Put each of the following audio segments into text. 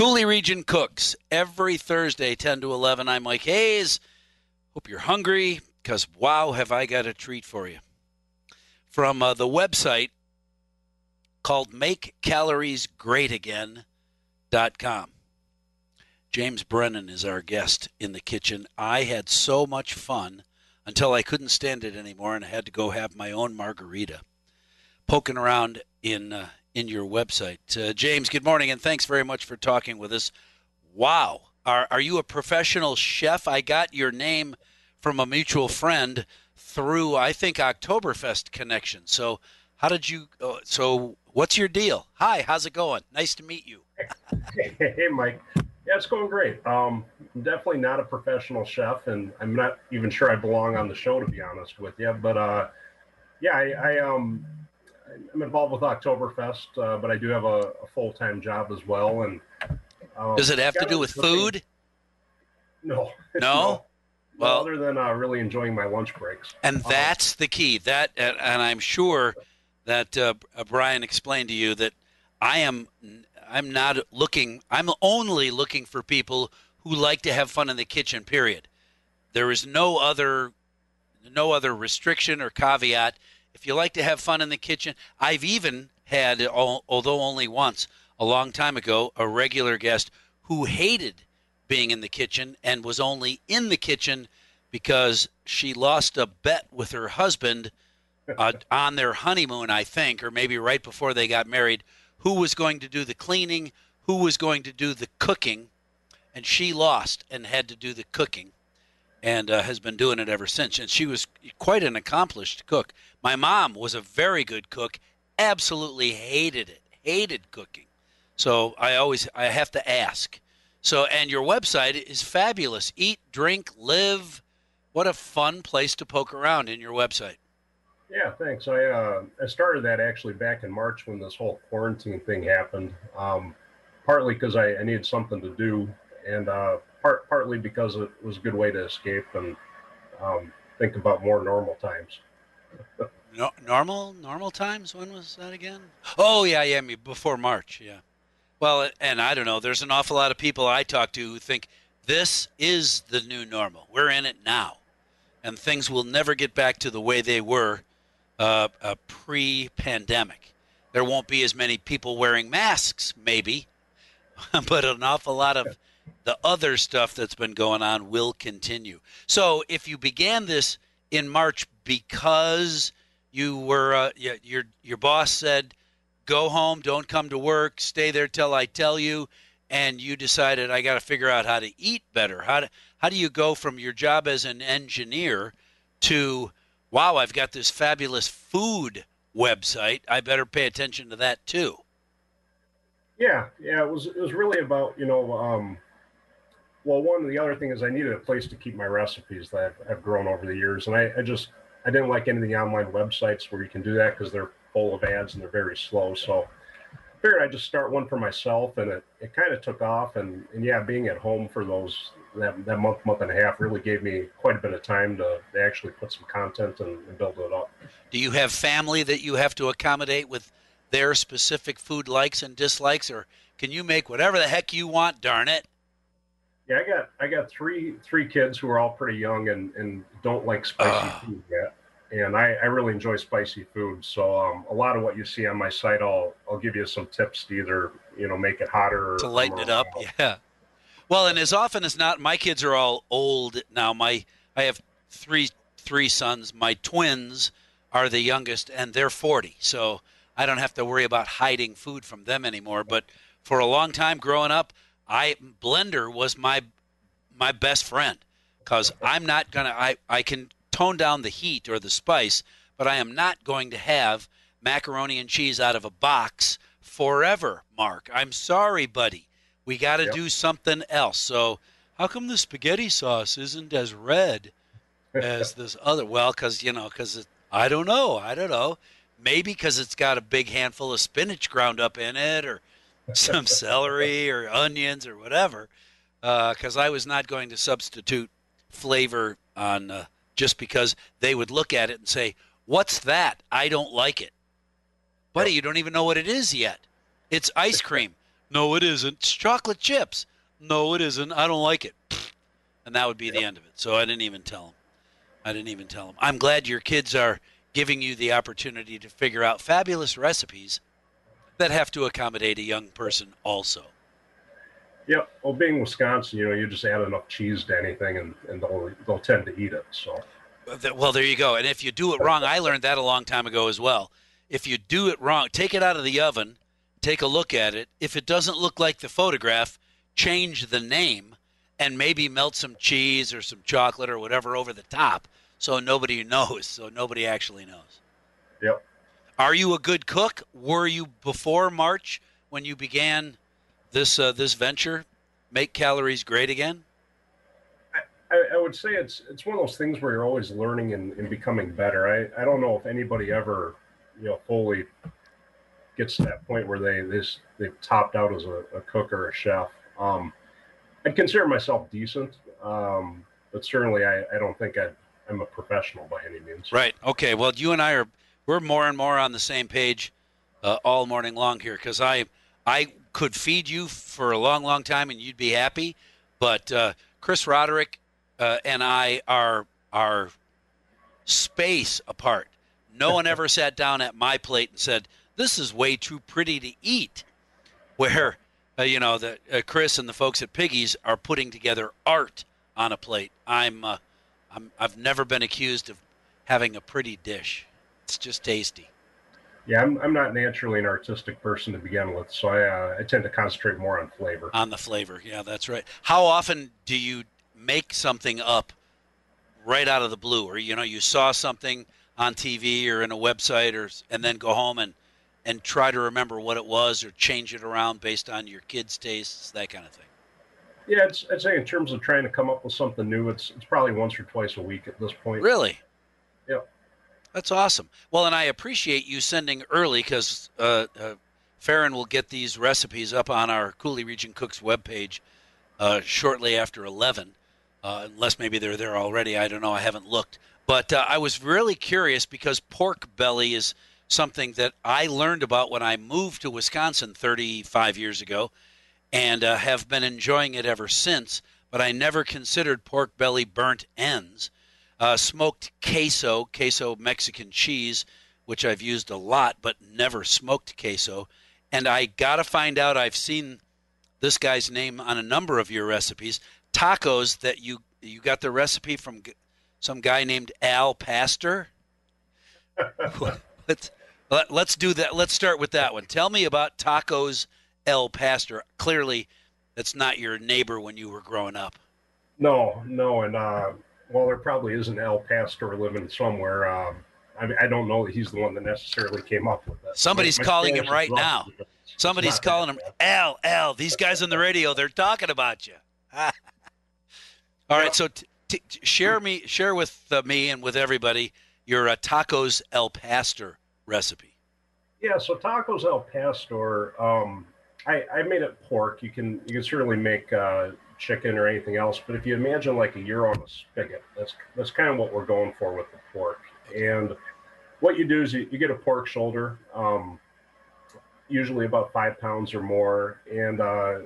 Coulee Region Cooks every Thursday, 10 to 11. I'm Mike Hayes. Hope you're hungry because, wow, have I got a treat for you. From uh, the website called MakeCaloriesGreatAgain.com. James Brennan is our guest in the kitchen. I had so much fun until I couldn't stand it anymore and I had to go have my own margarita. Poking around in uh, in your website. Uh, James, good morning, and thanks very much for talking with us. Wow. Are, are you a professional chef? I got your name from a mutual friend through, I think, Oktoberfest connection. So, how did you? Uh, so, what's your deal? Hi, how's it going? Nice to meet you. hey, Mike. Yeah, it's going great. Um, I'm definitely not a professional chef, and I'm not even sure I belong on the show, to be honest with you. But uh, yeah, I, I um, I'm involved with Oktoberfest, uh, but I do have a, a full time job as well. And um, does it have to do with food? No. No. no. Well, other than uh, really enjoying my lunch breaks. And um, that's the key. That, and I'm sure that uh, Brian explained to you that I am. I'm not looking. I'm only looking for people who like to have fun in the kitchen. Period. There is no other, no other restriction or caveat if you like to have fun in the kitchen, I've even had, although only once, a long time ago, a regular guest who hated being in the kitchen and was only in the kitchen because she lost a bet with her husband uh, on their honeymoon, I think, or maybe right before they got married, who was going to do the cleaning, who was going to do the cooking, and she lost and had to do the cooking and uh, has been doing it ever since. And she was quite an accomplished cook. My mom was a very good cook, absolutely hated it, hated cooking. So I always I have to ask. So and your website is fabulous. Eat, drink, live. What a fun place to poke around in your website. Yeah, thanks. I uh, I started that actually back in March when this whole quarantine thing happened. Um, partly because I, I needed something to do, and uh, part partly because it was a good way to escape and um, think about more normal times. no, normal normal times. When was that again? Oh yeah, yeah, before March. Yeah. Well, and I don't know. There's an awful lot of people I talk to who think this is the new normal. We're in it now, and things will never get back to the way they were uh, uh, pre-pandemic. There won't be as many people wearing masks, maybe, but an awful lot of the other stuff that's been going on will continue. So if you began this in March because you were uh, your your boss said go home, don't come to work, stay there till I tell you, and you decided I got to figure out how to eat better. How do, how do you go from your job as an engineer to wow, I've got this fabulous food website. I better pay attention to that too. Yeah, yeah, it was it was really about you know um, well, one the other thing is I needed a place to keep my recipes that have grown over the years, and I, I, just I didn't like any of the online websites where you can do that because they're full of ads and they're very slow. So I figured I'd just start one for myself, and it, it kind of took off. And, and yeah, being at home for those that, that month month and a half really gave me quite a bit of time to, to actually put some content and, and build it up. Do you have family that you have to accommodate with their specific food likes and dislikes, or can you make whatever the heck you want? Darn it! Yeah, I got I got three three kids who are all pretty young and, and don't like spicy uh. food yet. And I, I really enjoy spicy food. So um, a lot of what you see on my site, I'll I'll give you some tips to either you know make it hotter to lighten it up. Yeah. Well, and as often as not, my kids are all old now. My I have three three sons. My twins are the youngest, and they're forty. So I don't have to worry about hiding food from them anymore. But for a long time growing up, I blender was my my best friend because I'm not gonna I I can tone down the heat or the spice, but I am not going to have macaroni and cheese out of a box forever, Mark. I'm sorry, buddy. We got to Yep. do something else. So, how come the spaghetti sauce isn't as red as this other? Well, because you know, because I don't know. I don't know. Maybe because it's got a big handful of spinach ground up in it, or some celery, or onions, or whatever. Because I was not going to substitute flavor on uh, just because they would look at it and say, "What's that? I don't like it." Buddy, you don't even know what it is yet. It's ice cream. no, it isn't. It's chocolate chips. No, it isn't. I don't like it. And that would be the end of it. So I didn't even tell them. I didn't even tell them. I'm glad your kids are giving you the opportunity to figure out fabulous recipes that have to accommodate a young person also. Yep. Well, being Wisconsin, you know, you just add enough cheese to anything, and, and they'll they'll tend to eat it. So uh, Well, there you go. And if you do it wrong, I learned that a long time ago as well. If you do it wrong, take it out of the oven, take a look at it. If it doesn't look like the photograph, change the name and maybe melt some cheese or some chocolate or whatever over the top so nobody knows, so nobody actually knows. yep. Are you a good cook? Were you before March when you began this uh, this venture? Make calories great again? I, I would say it's it's one of those things where you're always learning and, and becoming better. I, I don't know if anybody ever, you know, fully gets to that point where they this they've topped out as a, a cook or a chef. Um, I'd consider myself decent, um, but certainly I, I don't think I'd, I'm a professional by any means. Right. Okay. Well, you and I are we're more and more on the same page uh, all morning long here because I I could feed you for a long, long time and you'd be happy, but uh, Chris Roderick uh, and I are are space apart. No one ever sat down at my plate and said, "This is way too pretty to eat." Where uh, you know the uh, Chris and the folks at Piggies are putting together art on a plate. I'm uh, I'm I've never been accused of having a pretty dish. It's just tasty. Yeah, I'm, I'm not naturally an artistic person to begin with, so I, uh, I tend to concentrate more on flavor. On the flavor. Yeah, that's right. How often do you make something up right out of the blue or you know you saw something on TV or in a website or and then go home and and try to remember what it was or change it around based on your kids' tastes, that kind of thing. Yeah, it's, I'd say in terms of trying to come up with something new, it's it's probably once or twice a week at this point. Really? That's awesome. Well, and I appreciate you sending early because uh, uh, Farron will get these recipes up on our Coulee Region Cooks webpage uh, shortly after 11, uh, unless maybe they're there already. I don't know. I haven't looked. But uh, I was really curious because pork belly is something that I learned about when I moved to Wisconsin 35 years ago and uh, have been enjoying it ever since. But I never considered pork belly burnt ends. Uh, smoked queso, queso Mexican cheese, which I've used a lot, but never smoked queso. And I got to find out, I've seen this guy's name on a number of your recipes. Tacos that you you got the recipe from some guy named Al Pastor. let's, let, let's do that. Let's start with that one. Tell me about tacos El Pastor. Clearly, that's not your neighbor when you were growing up. No, no, and uh, well, there probably is an El Pastor living somewhere. Um, I, I don't know that he's the one that necessarily came up with that. Somebody's My- my calling him right now. Somebody's calling him. Al, Al. These guys on the radio, they're talking about you. All right, so t- t- share me, share with uh, me and with everybody your uh, tacos El Pastor recipe. Yeah, so tacos El Pastor. Um, I, I made it pork. You can you can certainly make uh, chicken or anything else, but if you imagine like a gyro on a spigot, that's that's kind of what we're going for with the pork. And what you do is you, you get a pork shoulder, um, usually about five pounds or more, and uh,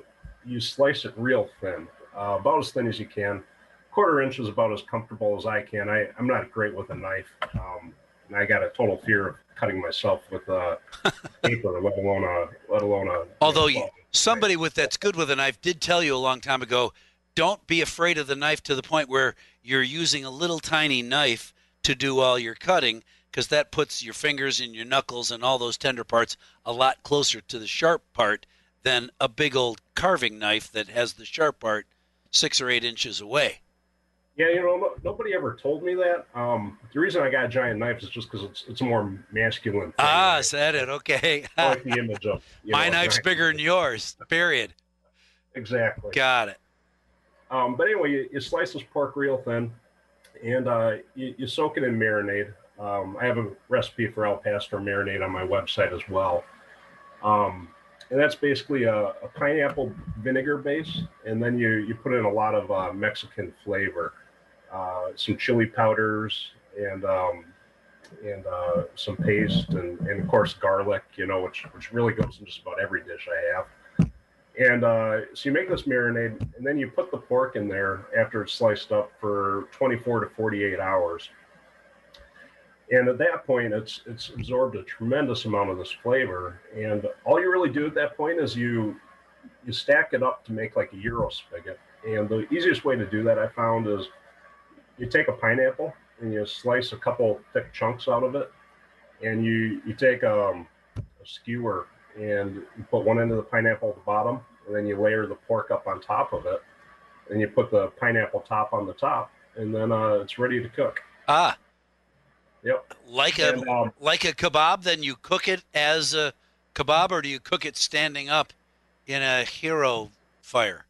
you slice it real thin, uh, about as thin as you can. Quarter inch is about as comfortable as I can. I, I'm not great with a knife, um, and I got a total fear of cutting myself with a paper, let alone a let alone a. Although you somebody with that's good with a knife did tell you a long time ago, don't be afraid of the knife to the point where you're using a little tiny knife to do all your cutting because that puts your fingers and your knuckles and all those tender parts a lot closer to the sharp part than a big old carving knife that has the sharp part six or eight inches away. Yeah, you know, no, nobody ever told me that. Um, the reason I got giant knives is just because it's it's a more masculine. Thing, Ah, right? is that it? Okay. Like the image of My know, knife's bigger than yours. Period. Exactly. Got it. Um, but anyway, you, you slice this pork real thin, and uh, you, you soak it in marinade. Um, I have a recipe for El Pastor marinade on my website as well. Um, and that's basically a, a pineapple vinegar base, and then you you put in a lot of uh, Mexican flavor, uh, some chili powders, and um, and uh, some paste, and, and of course garlic. You know, which which really goes in just about every dish I have. And uh, so you make this marinade, and then you put the pork in there after it's sliced up for 24 to 48 hours. And at that point, it's it's absorbed a tremendous amount of this flavor. And all you really do at that point is you you stack it up to make like a gyro spigot. And the easiest way to do that I found is you take a pineapple and you slice a couple thick chunks out of it, and you you take um, a skewer and you put one end of the pineapple at the bottom, and then you layer the pork up on top of it, and you put the pineapple top on the top, and then uh, it's ready to cook. Ah, Yep. like a And, um, like a kebab. Then you cook it as a kebab, or do you cook it standing up in a hero fire?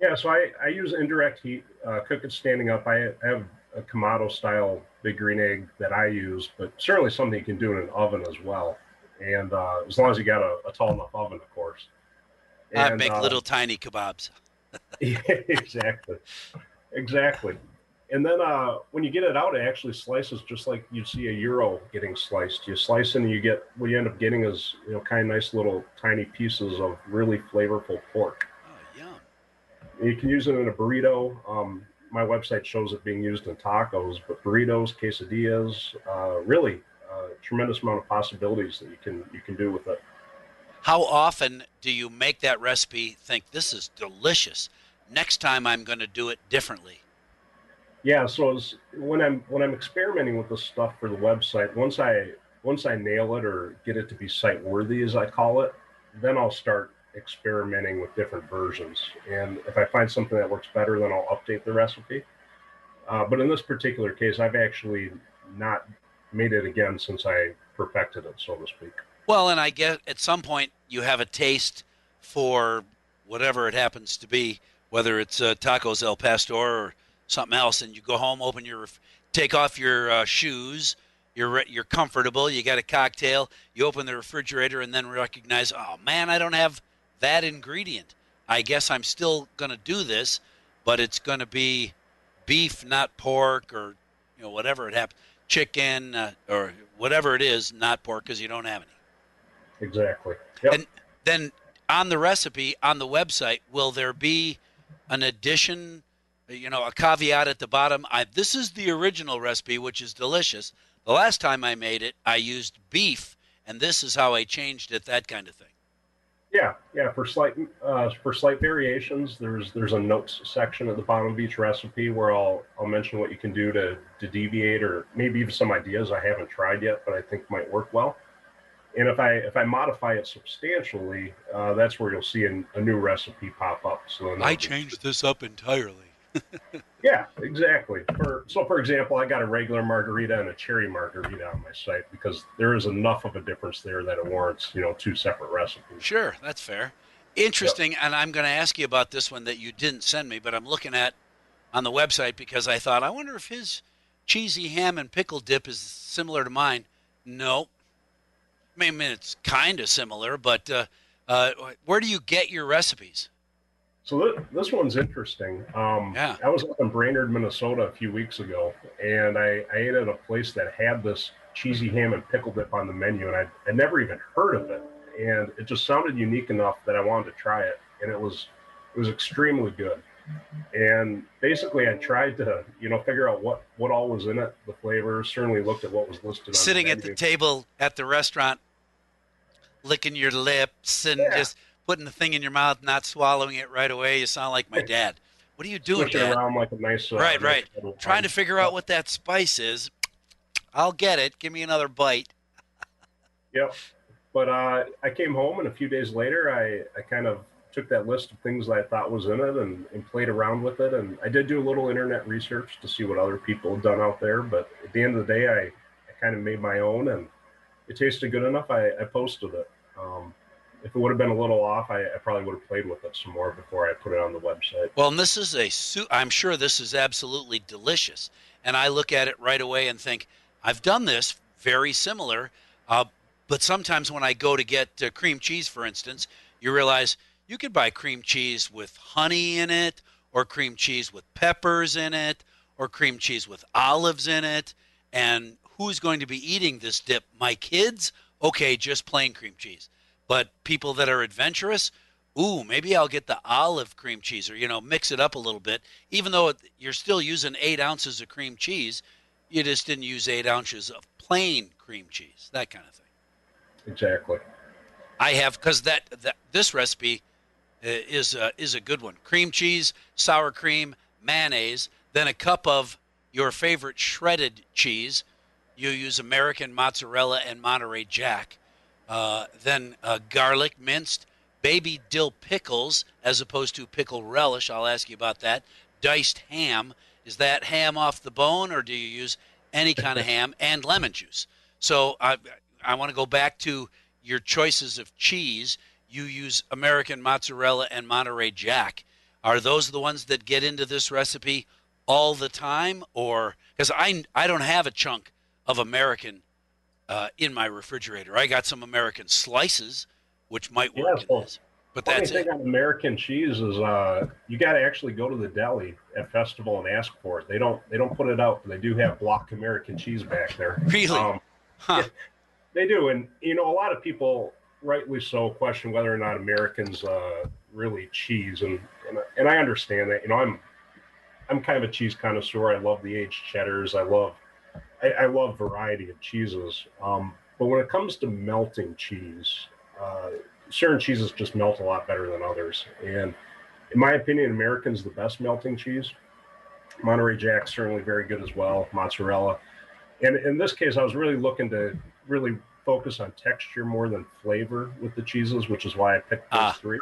Yeah, so I, I use indirect heat, uh, cook it standing up. I have a Kamado style big green egg that I use, but certainly something you can do in an oven as well. And uh, as long as you got a, a tall enough oven, of course. I make uh, little tiny kebabs. Yeah, exactly. Exactly. And then uh, when you get it out, it actually slices just like you'd see a gyro getting sliced. You slice and you get what you end up getting is you know kind of nice little tiny pieces of really flavorful pork. You can use it in a burrito. Um, my website shows it being used in tacos, but burritos, quesadillas, uh, really uh, tremendous amount of possibilities that you can you can do with it. How often do you make that recipe? Think this is delicious. Next time I'm going to do it differently. Yeah, so as, when I'm when I'm experimenting with this stuff for the website, once I once I nail it or get it to be site worthy, as I call it, then I'll start experimenting with different versions. And if I find something that works better, then I'll update the recipe. Uh, but in this particular case, I've actually not made it again since I perfected it, so to speak. Well, and I guess at some point you have a taste for whatever it happens to be, whether it's uh, tacos El Pastor or something else, and you go home, open your, take off your uh, shoes, you're you're comfortable, you got a cocktail, you open the refrigerator, and then recognize, oh man, I don't have that ingredient. I guess I'm still gonna do this, but it's gonna be beef, not pork, or you know whatever it happens, chicken uh, or whatever it is, not pork because you don't have any. Exactly. Yep. And then on the recipe on the website, will there be an addition, you know, a caveat at the bottom? I, this is the original recipe, which is delicious. The last time I made it, I used beef, and this is how I changed it. That kind of thing. Yeah, yeah. For slight uh, for slight variations, there's there's a notes section at the bottom of each recipe where I'll I'll mention what you can do to to deviate or maybe even some ideas I haven't tried yet, but I think might work well. And if I if I modify it substantially, uh, that's where you'll see a, a new recipe pop up. So I changed this up entirely. Yeah, exactly. For so, for example, I got a regular margarita and a cherry margarita on my site because there is enough of a difference there that it warrants you know two separate recipes. Sure, that's fair. Interesting, and I'm going to ask you about this one that you didn't send me, but I'm looking at on the website because I thought, I wonder if his cheesy ham and pickle dip is similar to mine. No. I mean, it's kind of similar, but uh, uh, where do you get your recipes? So th- this one's interesting. Um, Yeah. I was up in Brainerd, Minnesota a few weeks ago, and I, I ate at a place that had this cheesy ham and pickle dip on the menu, and I I never even heard of it, and it just sounded unique enough that I wanted to try it, and it was it was extremely good. And basically, I tried to you know figure out what what all was in it, the flavors. Certainly looked at what was listed. On Sitting the at the table at the restaurant, licking your lips and Yeah. just putting the thing in your mouth, not swallowing it right away. You sound like my dad. What are you doing, Dad? around like a nice uh, Right, right. little trying to figure out what that spice is. I'll get it. Give me another bite. Yep. But uh, I came home, and a few days later, I, I kind of took that list of things that I thought was in it and, and played around with it. And I did do a little internet research to see what other people had done out there. But at the end of the day, I, I kind of made my own and it tasted good enough. I, I posted it. Um, if it would have been a little off, I, I, probably would have played with it some more before I put it on the website. Well, and this is a su- I'm sure this is absolutely delicious. And I look at it right away and think, I've done this very similar. Uh, but sometimes when I go to get uh, cream cheese, for instance, you realize you could buy cream cheese with honey in it, or cream cheese with peppers in it, or cream cheese with olives in it. And who's going to be eating this dip? My kids? Okay, just plain cream cheese. But people that are adventurous, ooh, maybe I'll get the olive cream cheese or, you know, mix it up a little bit. Even though you're still using eight ounces of cream cheese, you just didn't use eight ounces of plain cream cheese, that kind of thing. Exactly. I have, because that, that this recipe uh, is a, is a good one. Cream cheese, sour cream, mayonnaise, then a cup of your favorite shredded cheese. You use American mozzarella and Monterey Jack uh, then uh, garlic minced, baby dill pickles as opposed to pickle relish. I'll ask you about that. Diced ham. Is that ham off the bone, or do you use any kind of ham and lemon juice? So I, I want to go back to your choices of cheese. You use American mozzarella and Monterey Jack. Are those the ones that get into this recipe all the time, or because I I don't have a chunk of American uh, in my refrigerator. I got some American slices, which might work yeah, in this. But that's thing it. on American cheese is uh, you got to actually go to the deli at festival and ask for it. They don't they don't put it out, but they do have block American cheese back there. Really? Um, huh. they do, and you know a lot of people, rightly so, question whether or not Americans uh, really cheese, and, and and I understand that. You know, I'm I'm kind of a cheese connoisseur. I love the aged cheddars. I love I, I love variety of cheeses. Um, but when it comes to melting cheese, uh, certain cheeses just melt a lot better than others. And in my opinion, American's the best melting cheese. Monterey Jack's certainly very good as well. Mozzarella. And in this case, I was really looking to really focus on texture more than flavor with the cheeses, which is why I picked those ah. three.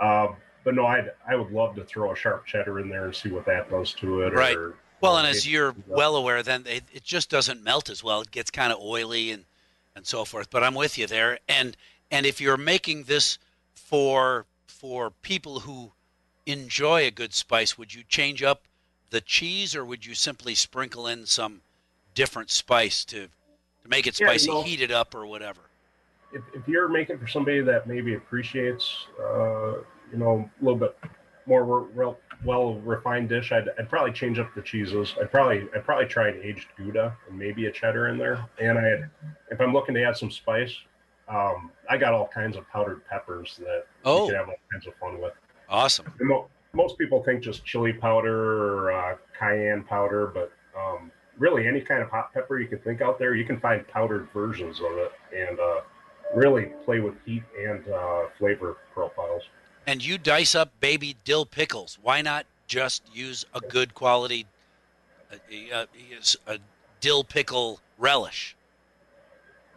Uh, but no, I I would love to throw a sharp cheddar in there and see what that does to it. Right. Or, well, and as you're well aware, then it, it just doesn't melt as well. It gets kind of oily and and so forth. But I'm with you there. And and if you're making this for for people who enjoy a good spice, would you change up the cheese, or would you simply sprinkle in some different spice to to make it spicy, yeah, you know, heat it up, or whatever? If, if you're making for somebody that maybe appreciates, uh, you know, a little bit more real well refined dish, I'd, I'd probably change up the cheeses. I'd probably I'd probably try an aged Gouda and maybe a cheddar in there. And I had, if I'm looking to add some spice, um, I got all kinds of powdered peppers that oh. you can have all kinds of fun with. Awesome. Mo- most people think just chili powder or uh, cayenne powder, but um, really any kind of hot pepper you can think out there, you can find powdered versions of it and uh, really play with heat and uh, flavor profiles and you dice up baby dill pickles. Why not just use a good quality uh, a dill pickle relish?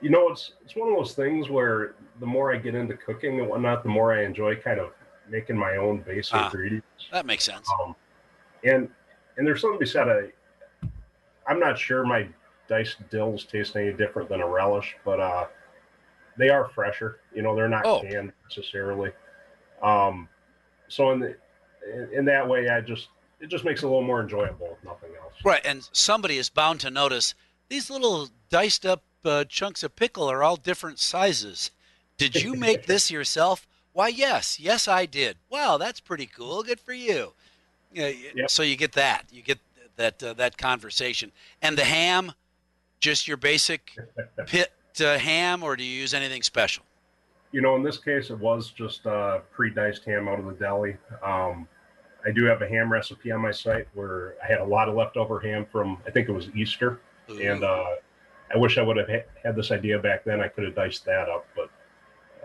You know, it's it's one of those things where the more I get into cooking and whatnot, the more I enjoy kind of making my own base ah, ingredients. That makes sense. Um, and and there's something to be said. I, I'm not sure my diced dills taste any different than a relish, but uh, they are fresher. You know, they're not oh. canned necessarily. Um, so in the, in that way, I just it just makes it a little more enjoyable, if nothing else. Right, and somebody is bound to notice these little diced up uh, chunks of pickle are all different sizes. Did you make this yourself? Why, yes, yes, I did. Wow, that's pretty cool. Good for you. Yeah, yep. So you get that. You get that uh, that conversation. And the ham, just your basic pit uh, ham, or do you use anything special? You know, in this case, it was just uh, pre-diced ham out of the deli. Um, I do have a ham recipe on my site where I had a lot of leftover ham from I think it was Easter, Ooh. and uh, I wish I would have ha- had this idea back then. I could have diced that up, but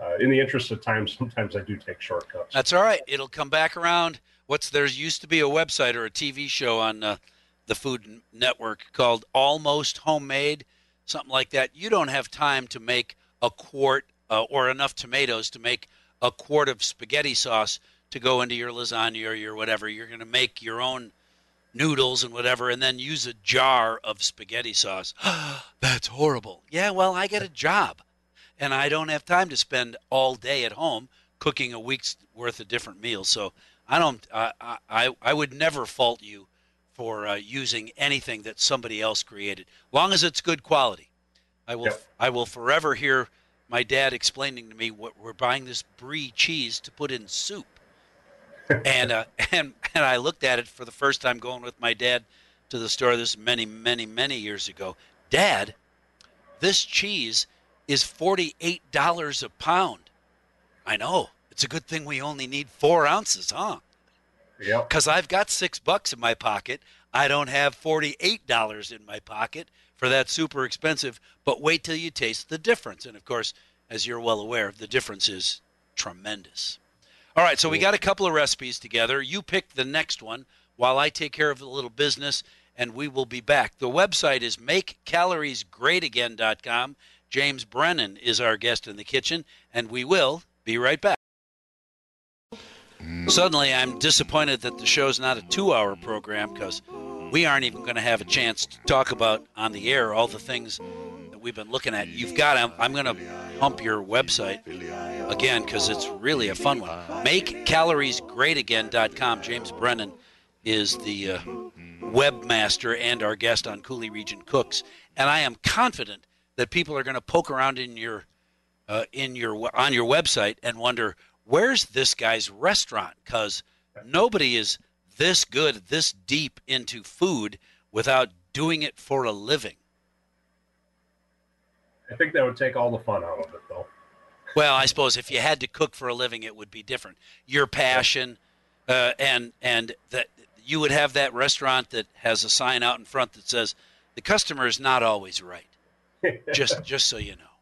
uh, in the interest of time, sometimes I do take shortcuts. That's all right. It'll come back around. What's there used to be a website or a TV show on uh, the Food Network called Almost Homemade, something like that. You don't have time to make a quart uh, or enough tomatoes to make a quart of spaghetti sauce to go into your lasagna or your whatever. You're going to make your own noodles and whatever, and then use a jar of spaghetti sauce. That's horrible. Yeah, well, I get a job, and I don't have time to spend all day at home cooking a week's worth of different meals. So I don't. Uh, I I would never fault you for uh, using anything that somebody else created, long as it's good quality. I will. Yep. I will forever hear my dad explaining to me what we're buying this brie cheese to put in soup and uh, and and I looked at it for the first time going with my dad to the store. This many, many, many years ago. Dad, this cheese is forty eight dollars a pound. I know. It's a good thing we only need four ounces, huh? Yep. Because I've got six bucks in my pocket. I don't have forty eight dollars in my pocket for that super expensive. But wait till you taste the difference. And of course, as you're well aware, the difference is tremendous. All right, so we got a couple of recipes together. You pick the next one while I take care of a little business, and we will be back. The website is makecaloriesgreatagain.com. James Brennan is our guest in the kitchen, and we will be right back. Suddenly, I'm disappointed that the show's not a two hour program because we aren't even going to have a chance to talk about on the air all the things that we've been looking at. You've got, I'm, I'm going to pump your website again because it's really a fun one. MakeCaloriesGreatAgain.com. James Brennan is the uh, webmaster and our guest on Coulee Region Cooks, and I am confident that people are going to poke around in your uh, in your on your website and wonder where's this guy's restaurant because nobody is this good, this deep into food without doing it for a living. I think that would take all the fun out of it, though. Well, I suppose if you had to cook for a living, it would be different. Your passion, uh, and and that you would have that restaurant that has a sign out in front that says, "The customer is not always right." Just just so you know.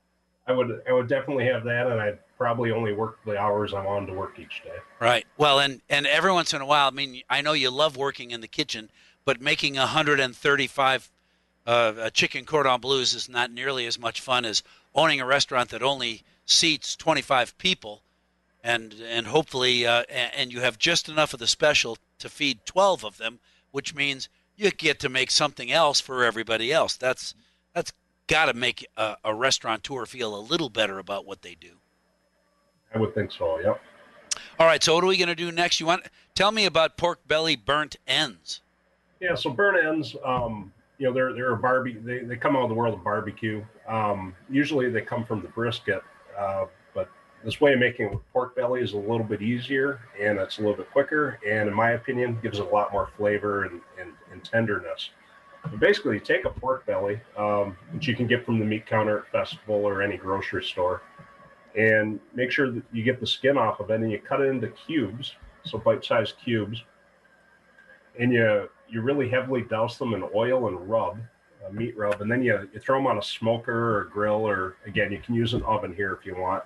I would I would definitely have that, and I'd probably only work the hours I'm on to work each day. Right. Well, and and every once in a while, I mean, I know you love working in the kitchen, but making 135 uh, chicken cordon bleus is not nearly as much fun as owning a restaurant that only seats 25 people, and and hopefully uh, and, and you have just enough of the special to feed 12 of them, which means you get to make something else for everybody else. That's that's got to make a, a restaurateur feel a little better about what they do. I would think so. Yep. All right, so what are we going to do next? You want tell me about pork belly burnt ends? Yeah. So burnt ends, um, you know, they're they're a barbie. They, they come out of the world of barbecue. Um, usually they come from the brisket, uh, but this way of making it with pork belly is a little bit easier and it's a little bit quicker. And in my opinion, gives it a lot more flavor and, and, and tenderness. But basically, take a pork belly, um, which you can get from the meat counter at festival or any grocery store, and make sure that you get the skin off of it and you cut it into cubes, so bite-sized cubes, and you you really heavily douse them in oil and rub, uh, meat rub, and then you, you throw them on a smoker or grill, or again, you can use an oven here if you want,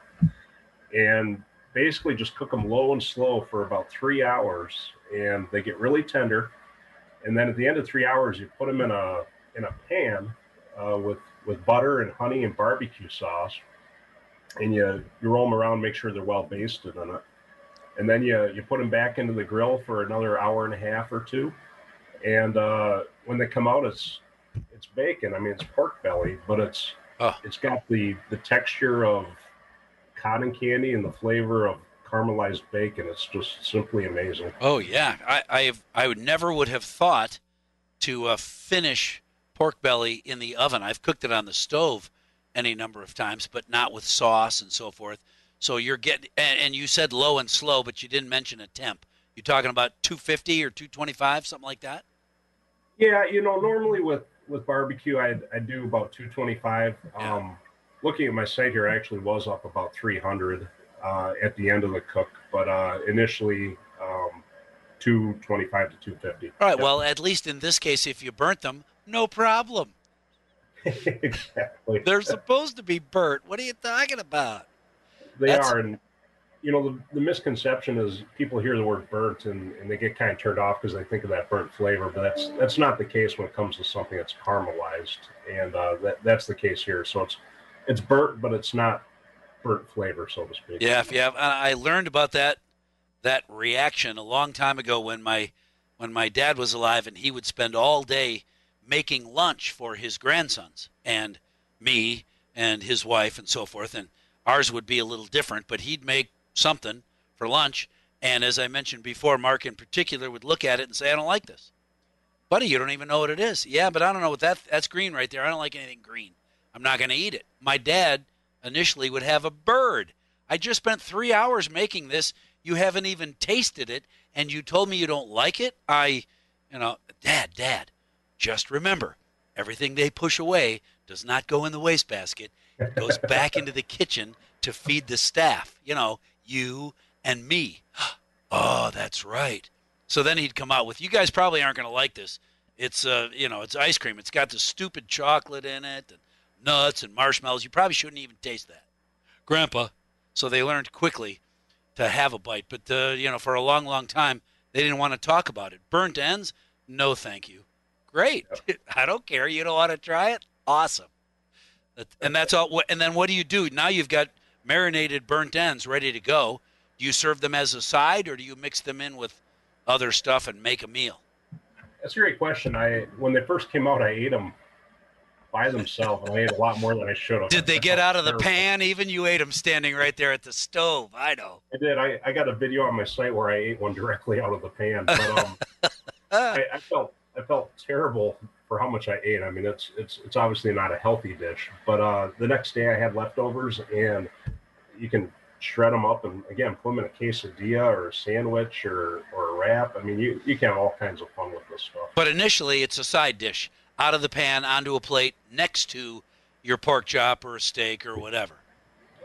and basically just cook them low and slow for about three hours, and they get really tender. And then at the end of three hours, you put them in a in a pan uh, with with butter and honey and barbecue sauce, and you you roll them around, make sure they're well basted in it, and then you you put them back into the grill for another hour and a half or two, and uh, when they come out, it's it's bacon. I mean, it's pork belly, but it's Oh. it's got the the texture of cotton candy and the flavor of caramelized bacon. It's just simply amazing. Oh yeah, I I, I would never would have thought to uh, finish pork belly in the oven. I've cooked it on the stove any number of times, but not with sauce and so forth. So you're getting and, and you said low and slow, but you didn't mention a temp. You talking about 250 or 225, something like that? Yeah, you know, normally with with barbecue, I I do about 225. Yeah. Um, looking at my site here, I actually was up about 300 uh, at the end of the cook, but uh, initially um, 225 to 250. All right. Well, at least in this case, if you burnt them, no problem. exactly. They're supposed to be burnt. What are you talking about? They That's- are, and you know, the, the misconception is people hear the word burnt and, and they get kind of turned off because they think of that burnt flavor, but that's that's not the case when it comes to something that's caramelized, and uh, that that's the case here. So it's it's burnt, but it's not burnt flavor, so to speak. Yeah, if you have, I learned about that that reaction a long time ago when my when my dad was alive, and he would spend all day making lunch for his grandsons and me and his wife and so forth. And ours would be a little different, but he'd make something for lunch. And as I mentioned before, Mark in particular would look at it and say, "I don't like this." Buddy, you don't even know what it is. Yeah, but I don't know what that that's green right there. I don't like anything green. I'm not going to eat it. My dad initially would have a bird. I just spent 3 hours making this. You haven't even tasted it and you told me you don't like it? I, you know, dad, dad, just remember, everything they push away does not go in the wastebasket. It goes back into the kitchen to feed the staff. You know, you and me. Oh, that's right. So then he'd come out with, "You guys probably aren't going to like this. It's uh, you know, it's ice cream. It's got the stupid chocolate in it and nuts and marshmallows. You probably shouldn't even taste that." Grandpa. So they learned quickly to have a bite, but uh, you know, for a long, long time they didn't want to talk about it. Burnt ends? No, thank you. Great. I don't care. You don't want to try it? Awesome. And that's all. And then what do you do? Now you've got marinated burnt ends ready to go. Do you serve them as a side, or do you mix them in with other stuff and make a meal? That's a great question. I when they first came out, I ate them by themselves, and I ate a lot more than I should have. Did they get out of the pan? Even you ate them standing right there at the stove. I know. I did. I, I got a video on my site where I ate one directly out of the pan. But um, I, I felt I felt terrible for how much I ate. I mean, it's it's it's obviously not a healthy dish. But uh, the next day I had leftovers, and you can shred them up and again put them in a quesadilla or a sandwich or or a wrap. I mean, you you can have all kinds of fun with this stuff. But initially, it's a side dish out of the pan onto a plate next to your pork chop or a steak or whatever.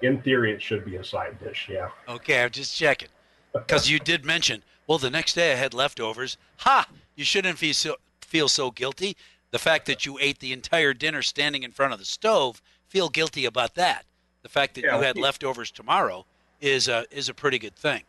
In theory, it should be a side dish. Yeah. Okay, I'm just checking because you did mention. Well, the next day I had leftovers. Ha! You shouldn't feel so, feel so guilty. The fact that you ate the entire dinner standing in front of the stove, feel guilty about that. The fact that Yeah, you had leftovers tomorrow is a is a pretty good thing.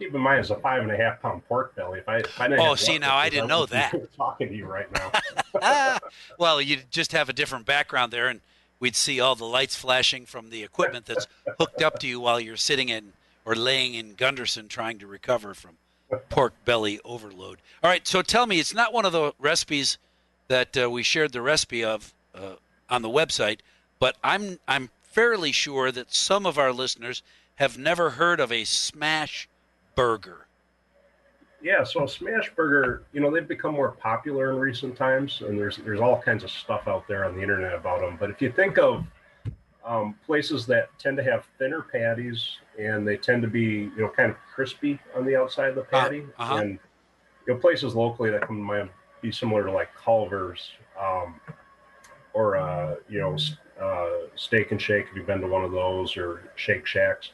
Keep in mind, it's a five and a half pound pork belly. If I, if I didn't Oh, see, now I didn't know that. Talking to you right now. Well, you just have a different background there, and we'd see all the lights flashing from the equipment that's hooked up to you while you're sitting in or laying in Gundersen trying to recover from pork belly overload. All right, so tell me, it's not one of the recipes that uh, we shared the recipe of uh, on the website, but I'm I'm fairly sure that some of our listeners have never heard of a smash burger. Yeah, so Smash Burger, you know, they've become more popular in recent times, and there's there's all kinds of stuff out there on the internet about them. But if you think of um, places that tend to have thinner patties and they tend to be, you know, kind of crispy on the outside of the patty, uh-huh. and you know, places locally that come to mind be similar to like Culver's um, or uh, you know, uh, Steak and Shake if you've been to one of those, or Shake Shacks.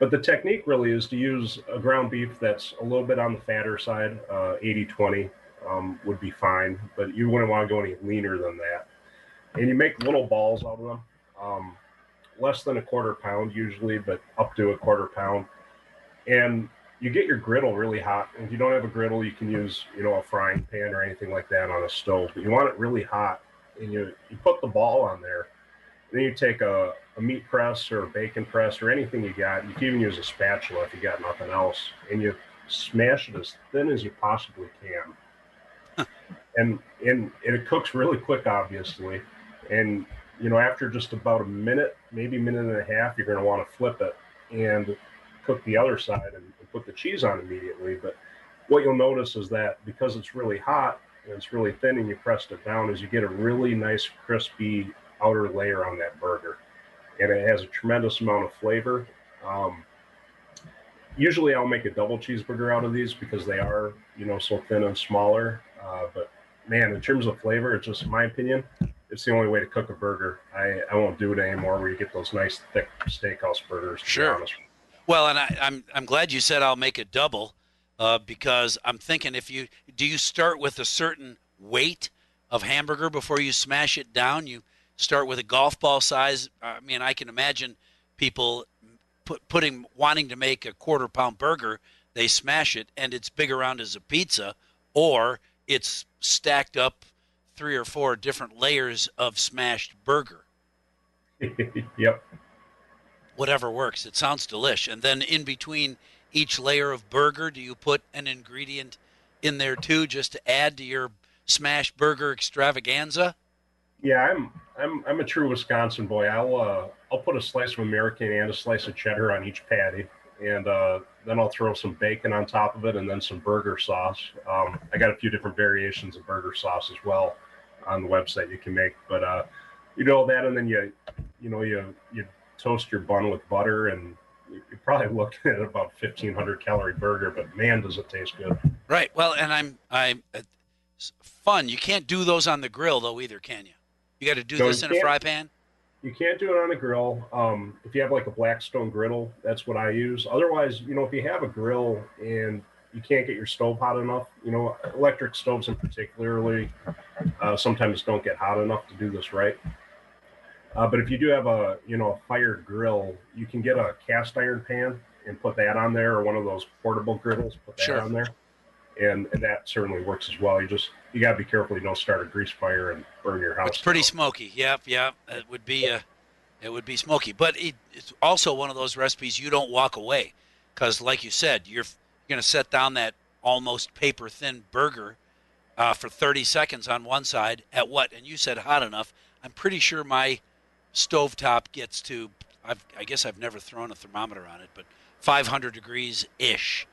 But the technique really is to use a ground beef that's a little bit on the fatter side. Uh, 80 20 um, would be fine, but you wouldn't want to go any leaner than that. And you make little balls out of them, um, less than a quarter pound usually, but up to a quarter pound. And you get your griddle really hot. If you don't have a griddle, you can use you know a frying pan or anything like that on a stove. But you want it really hot, and you you put the ball on there. Then you take a, a meat press or a bacon press or anything you got. You can even use a spatula if you got nothing else, and you smash it as thin as you possibly can. and and and it cooks really quick, obviously. And you know, after just about a minute, maybe a minute and a half, you're going to want to flip it and cook the other side and, and put the cheese on immediately. But what you'll notice is that because it's really hot and it's really thin, and you pressed it down, is you get a really nice crispy outer layer on that burger, and it has a tremendous amount of flavor. Um, usually, I'll make a double cheeseburger out of these because they are, you know, so thin and smaller. Uh, but man, in terms of flavor, it's just my opinion. It's the only way to cook a burger. I, I won't do it anymore where you get those nice thick steakhouse burgers. Sure. Well, and I, I'm I'm glad you said I'll make a double, uh, because I'm thinking if you do you start with a certain weight of hamburger before you smash it down. You start with a golf ball size. I mean, I can imagine people put, putting wanting to make a quarter pound burger. They smash it and it's big around as a pizza, or it's stacked up three or four different layers of smashed burger. yep. whatever works. It sounds delish. And then in between each layer of burger, do you put an ingredient in there too, just to add to your smashed burger extravaganza? Yeah, I'm I'm I'm a true Wisconsin boy. I'll uh, I'll put a slice of American and a slice of cheddar on each patty, and uh, then I'll throw some bacon on top of it, and then some burger sauce. Um, I got a few different variations of burger sauce as well on the website you can make, but uh, you know that, and then you you know you you toast your bun with butter, and you're probably looking at about 1500 calorie burger, but man, does it taste good. Right. Well, and I'm I'm it's fun. You can't do those on the grill though either, can you? You got to do this in a fry pan. You can't do it on a grill. Um, if you have like a Blackstone griddle, that's what I use. Otherwise, you know, if you have a grill and you can't get your stove hot enough, you know, electric stoves in particularly uh, sometimes don't get hot enough to do this right. Uh, but if you do have a, you know, a fired grill, you can get a cast iron pan and put that on there, or one of those portable griddles, put that Sure. on there, and, and that certainly works as well. You just you got to be careful you don't start a grease fire and burn your house. It's pretty down. smoky. Yep, yep. It would be a, it would be smoky. But it, it's also one of those recipes you don't walk away, because like you said, you're, you're going to set down that almost paper thin burger uh, for 30 seconds on one side at what? And you said hot enough. I'm pretty sure my stovetop gets to. I've, I guess I've never thrown a thermometer on it, but 500 degrees ish.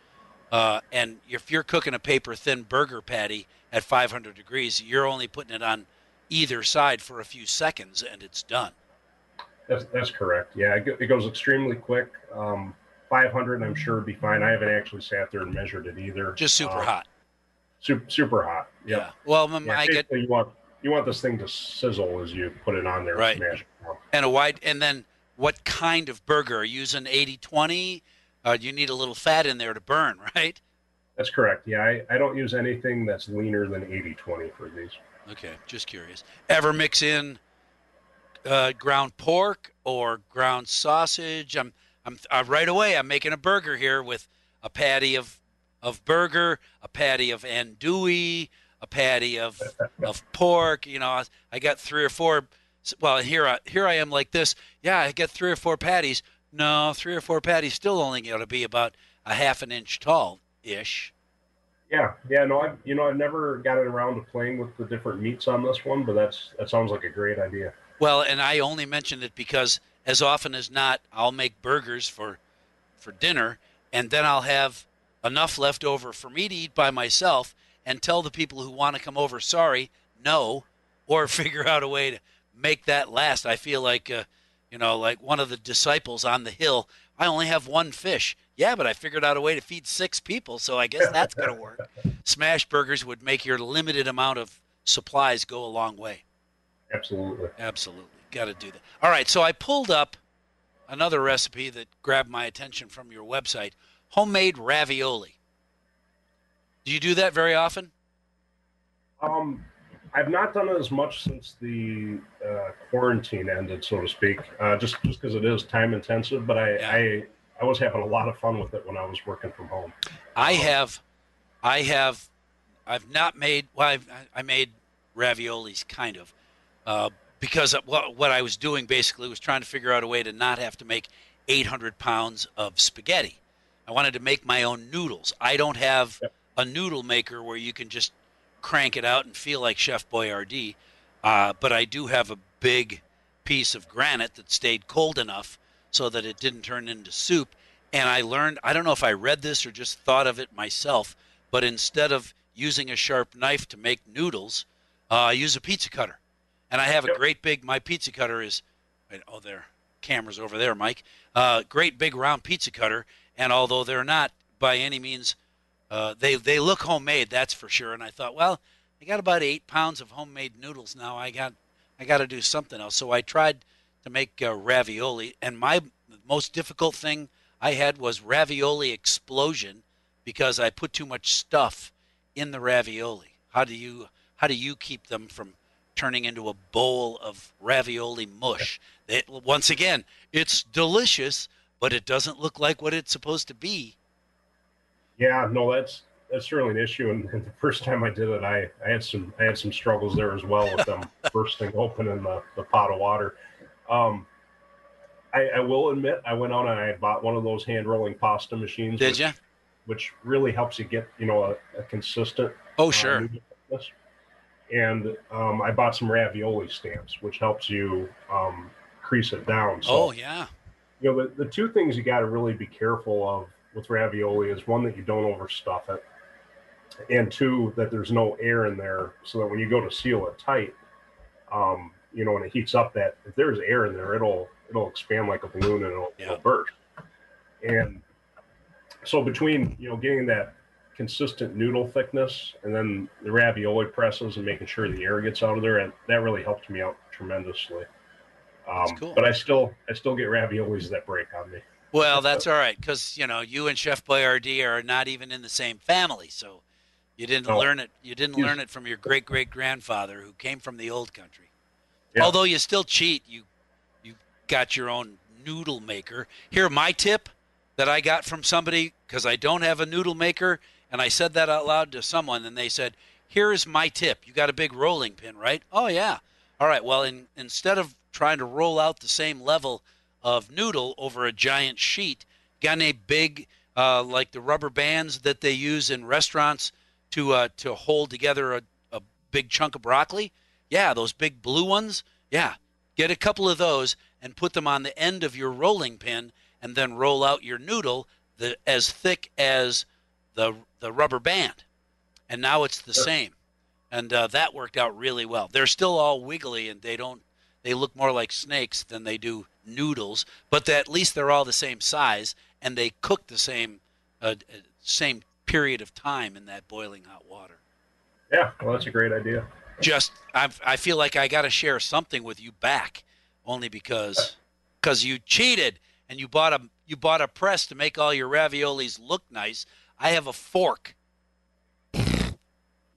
Uh, and if you're cooking a paper thin burger patty at 500 degrees, you're only putting it on either side for a few seconds and it's done. That's, that's correct. Yeah, it, it goes extremely quick. Um, 500, I'm sure, would be fine. I haven't actually sat there and measured it either. Just super Uh, hot. Super, super hot. Yep. Yeah. Well, um, Yeah. I get you want you want this thing to sizzle as you put it on there. Right. Smash it down. and a wide and then what kind of burger? Are you using 80-20? Uh, you need a little fat in there to burn, right? That's correct. Yeah, I, I don't use anything that's leaner than 80-20 for these. Okay, just curious. Ever mix in uh, ground pork or ground sausage? I'm, I'm uh, right away. I'm making a burger here with a patty of of burger, a patty of andouille, a patty of of pork. You know, I, I got three or four. Well, here I here I am like this. Yeah, I got three or four patties. No, three or four patties still only going to be about a half an inch tall ish. Yeah, yeah. No, I you know I've never gotten around to playing with the different meats on this one, but that's that sounds like a great idea. Well, and I only mention it because as often as not, I'll make burgers for for dinner, and then I'll have enough left over for me to eat by myself, and tell the people who want to come over, sorry, no, or figure out a way to make that last. I feel like, uh, you know, like one of the disciples on the hill. I only have one fish. Yeah, but I figured out a way to feed six people, so I guess that's going to work. Smash burgers would make your limited amount of supplies go a long way. Absolutely. Absolutely. Got to do that. All right. So I pulled up another recipe that grabbed my attention from your website homemade ravioli. Do you do that very often? Um, I've not done it as much since the uh, quarantine ended, so to speak. Uh, just just because it is time intensive, but I, Yeah. I I was having a lot of fun with it when I was working from home. I have, I have, I've not made. Well, I've, I made raviolis kind of, uh, because what what I was doing basically was trying to figure out a way to not have to make 800 pounds of spaghetti. I wanted to make my own noodles. I don't have Yep. a noodle maker where you can just crank it out and feel like Chef Boyardee, uh, but I do have a big piece of granite that stayed cold enough so that it didn't turn into soup. And I learned, I don't know if I read this or just thought of it myself, but instead of using a sharp knife to make noodles, uh, I use a pizza cutter. And I have a great big, my pizza cutter is, oh, there, camera's over there, Mike. Uh, great big round pizza cutter. And although they're not by any means, uh, they, they look homemade, that's for sure. And I thought, well, I got about eight pounds of homemade noodles now. I got, I got to do something else. So I tried to make uh, ravioli, and my most difficult thing I had was ravioli explosion because I put too much stuff in the ravioli. How do you how do you keep them from turning into a bowl of ravioli mush? It, once again, it's delicious, but it doesn't look like what it's supposed to be. Yeah, no, that's that's certainly an issue. And, and the first time I did it, I, I had some I had some struggles there as well with them bursting open in the, the pot of water. Um, I, I will admit, I went out and I bought one of those hand rolling pasta machines. Did which, you? Which really helps you get you know a, a consistent. Oh, uh, sure. thickness. And um, I bought some ravioli stamps, which helps you um, crease it down. So, Oh, yeah. you know, the, the two things you got to really be careful of with ravioli is one that you don't overstuff it, and two that there's no air in there, so that when you go to seal it tight, um, you know, when it heats up, that if there's air in there, it'll it'll expand like a balloon and it'll, it'll burst. And so between you know getting that consistent noodle thickness and then the ravioli presses and making sure the air gets out of there, and that really helped me out tremendously. Um, cool. But I still I still get raviolis that break on me. Well, that's all right because you know you and Chef Boyardee are not even in the same family, so you didn't No. learn it. You didn't learn it from your great great grandfather who came from the old country. Yeah. Although you still cheat, you you got your own noodle maker. Here, my tip that I got from somebody because I don't have a noodle maker, and I said that out loud to someone, and they said, "Here is my tip. You got a big rolling pin, right? Oh yeah. All right. Well, in, instead of trying to roll out the same level of noodle over a giant sheet, got any big uh, like the rubber bands that they use in restaurants to uh, to hold together a, a big chunk of broccoli? Yeah, those big blue ones. Yeah, get a couple of those and put them on the end of your rolling pin, and then roll out your noodle the, as thick as the the rubber band, and now it's the same, and uh, that worked out really well. They're still all wiggly, and they don't they look more like snakes than they do noodles, but at least they're all the same size, and they cook the same uh, uh, same period of time in that boiling hot water. Yeah, well, that's a great idea. Just I I feel like I got to share something with you back, only because because you cheated and you bought a you bought a press to make all your raviolis look nice. I have a fork.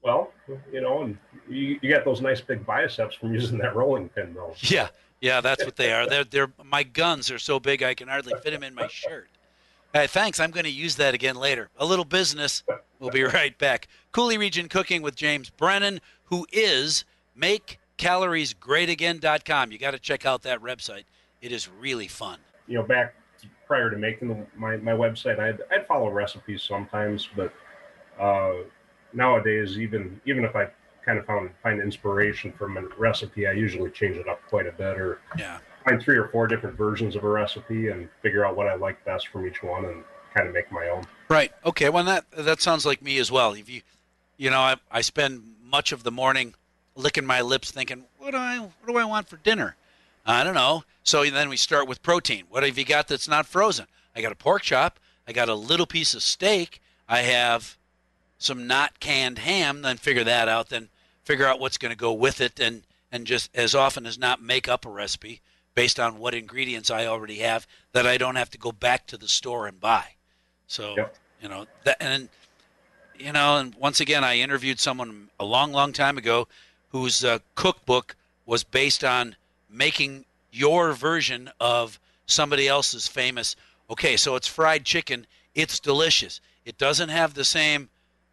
Well, you know, and you, you got those nice big biceps from using that rolling pin, though. Yeah, yeah, that's what they are. They're they're my guns are so big I can hardly fit them in my shirt. Hey, thanks. I'm going to use that again later. A little business. We'll be right back. Coulee Region Cooking with James Brennan, who is MakeCaloriesGreatAgain.com. You got to check out that website. It is really fun. You know, back prior to making the, my my website, I'd I'd follow recipes sometimes, but uh, nowadays, even even if I kind of found find inspiration from a recipe, I usually change it up quite a bit, or Yeah. find three or four different versions of a recipe and figure out what I like best from each one, and kind of make my own. Right. Okay. Well, that that sounds like me as well. If you, you know, I, I spend much of the morning licking my lips, thinking, what do I what do I want for dinner? I don't know. So then we start with protein. What have you got that's not frozen? I got a pork chop. I got a little piece of steak. I have some not canned ham. Then figure that out. Then figure out what's going to go with it, and and just as often as not make up a recipe based on what ingredients I already have that I don't have to go back to the store and buy. So Yep. you know that, and you know, and once again, I interviewed someone a long, long time ago whose uh, cookbook was based on making your version of somebody else's famous. Okay, so it's fried chicken. It's delicious. It doesn't have the same,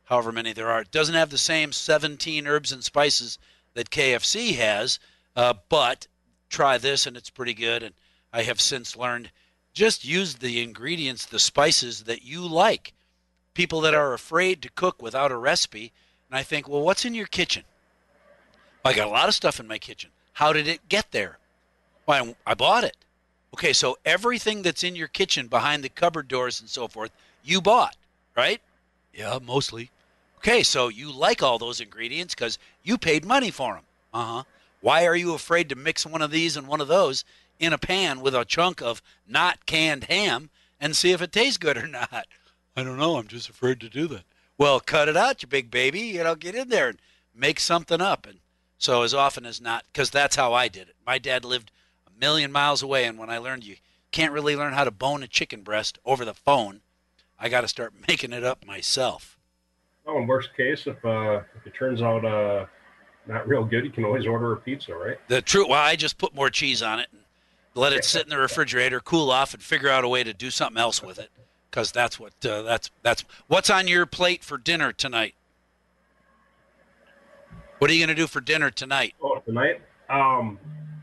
however many there are. It doesn't have the same 17 herbs and spices that KFC has, uh, but try this and it's pretty good. And I have since learned just use the ingredients, the spices that you like. People that are afraid to cook without a recipe, and I think, well, what's in your kitchen? I got a lot of stuff in my kitchen. How did it get there? Well, I bought it. Okay, so everything that's in your kitchen behind the cupboard doors and so forth, you bought, right? Yeah, mostly. Okay, so you like all those ingredients because you paid money for them. Uh huh. Why are you afraid to mix one of these and one of those in a pan with a chunk of not canned ham and see if it tastes good or not? I don't know. I'm just afraid to do that. Well, cut it out, you big baby. You know, get in there and make something up. And so, as often as not, because that's how I did it. My dad lived a million miles away, and when I learned you can't really learn how to bone a chicken breast over the phone, I got to start making it up myself. Oh, in worst case, if uh, if it turns out uh, not real good, you can always order a pizza, right? The true, well, I just put more cheese on it and let it sit in the refrigerator, cool off, and figure out a way to do something else with it. Because that's what uh, that's that's what's on your plate for dinner tonight. What are you going to do for dinner tonight? Oh, tonight? Um,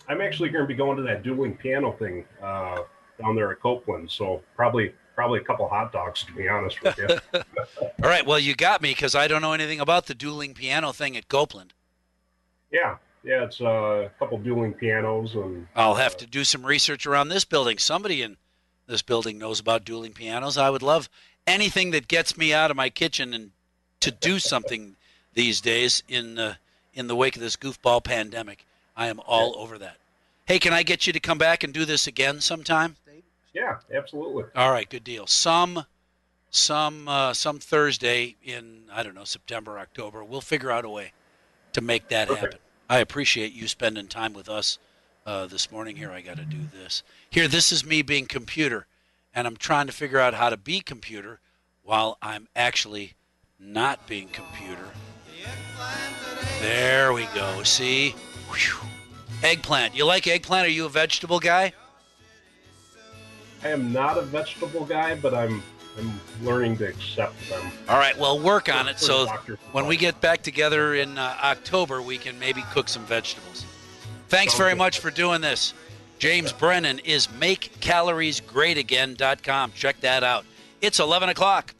I'm actually going to be going to that dueling piano thing uh, down there at Copeland. So probably probably a couple hot dogs to be honest with you. All right. Well, you got me because I don't know anything about the dueling piano thing at Copeland. yeah, yeah, it's uh, a couple dueling pianos and I'll have to do some research around this building. Somebody in this building knows about dueling pianos. I would love anything that gets me out of my kitchen and to do something these days in uh, in the wake of this goofball pandemic. I am all over that. Hey, can I get you to come back and do this again sometime? Yeah, absolutely. All right, good deal. Some some uh, some Thursday in I don't know September, October. We'll figure out a way to make that Perfect. happen. I appreciate you spending time with us uh, this morning. Here, I got to do this. Here, this is me being computer, and I'm trying to figure out how to be computer while I'm actually not being computer. There we go. See, Whew. eggplant. You like eggplant? Are you a vegetable guy? I am not a vegetable guy, but I'm I'm learning to accept them. All right, well, work on it so when we get back together in uh, October, we can maybe cook some vegetables. Thanks very much for doing this. James Brennan is MakeCaloriesGreatAgain.com. Check that out. It's 11 o'clock.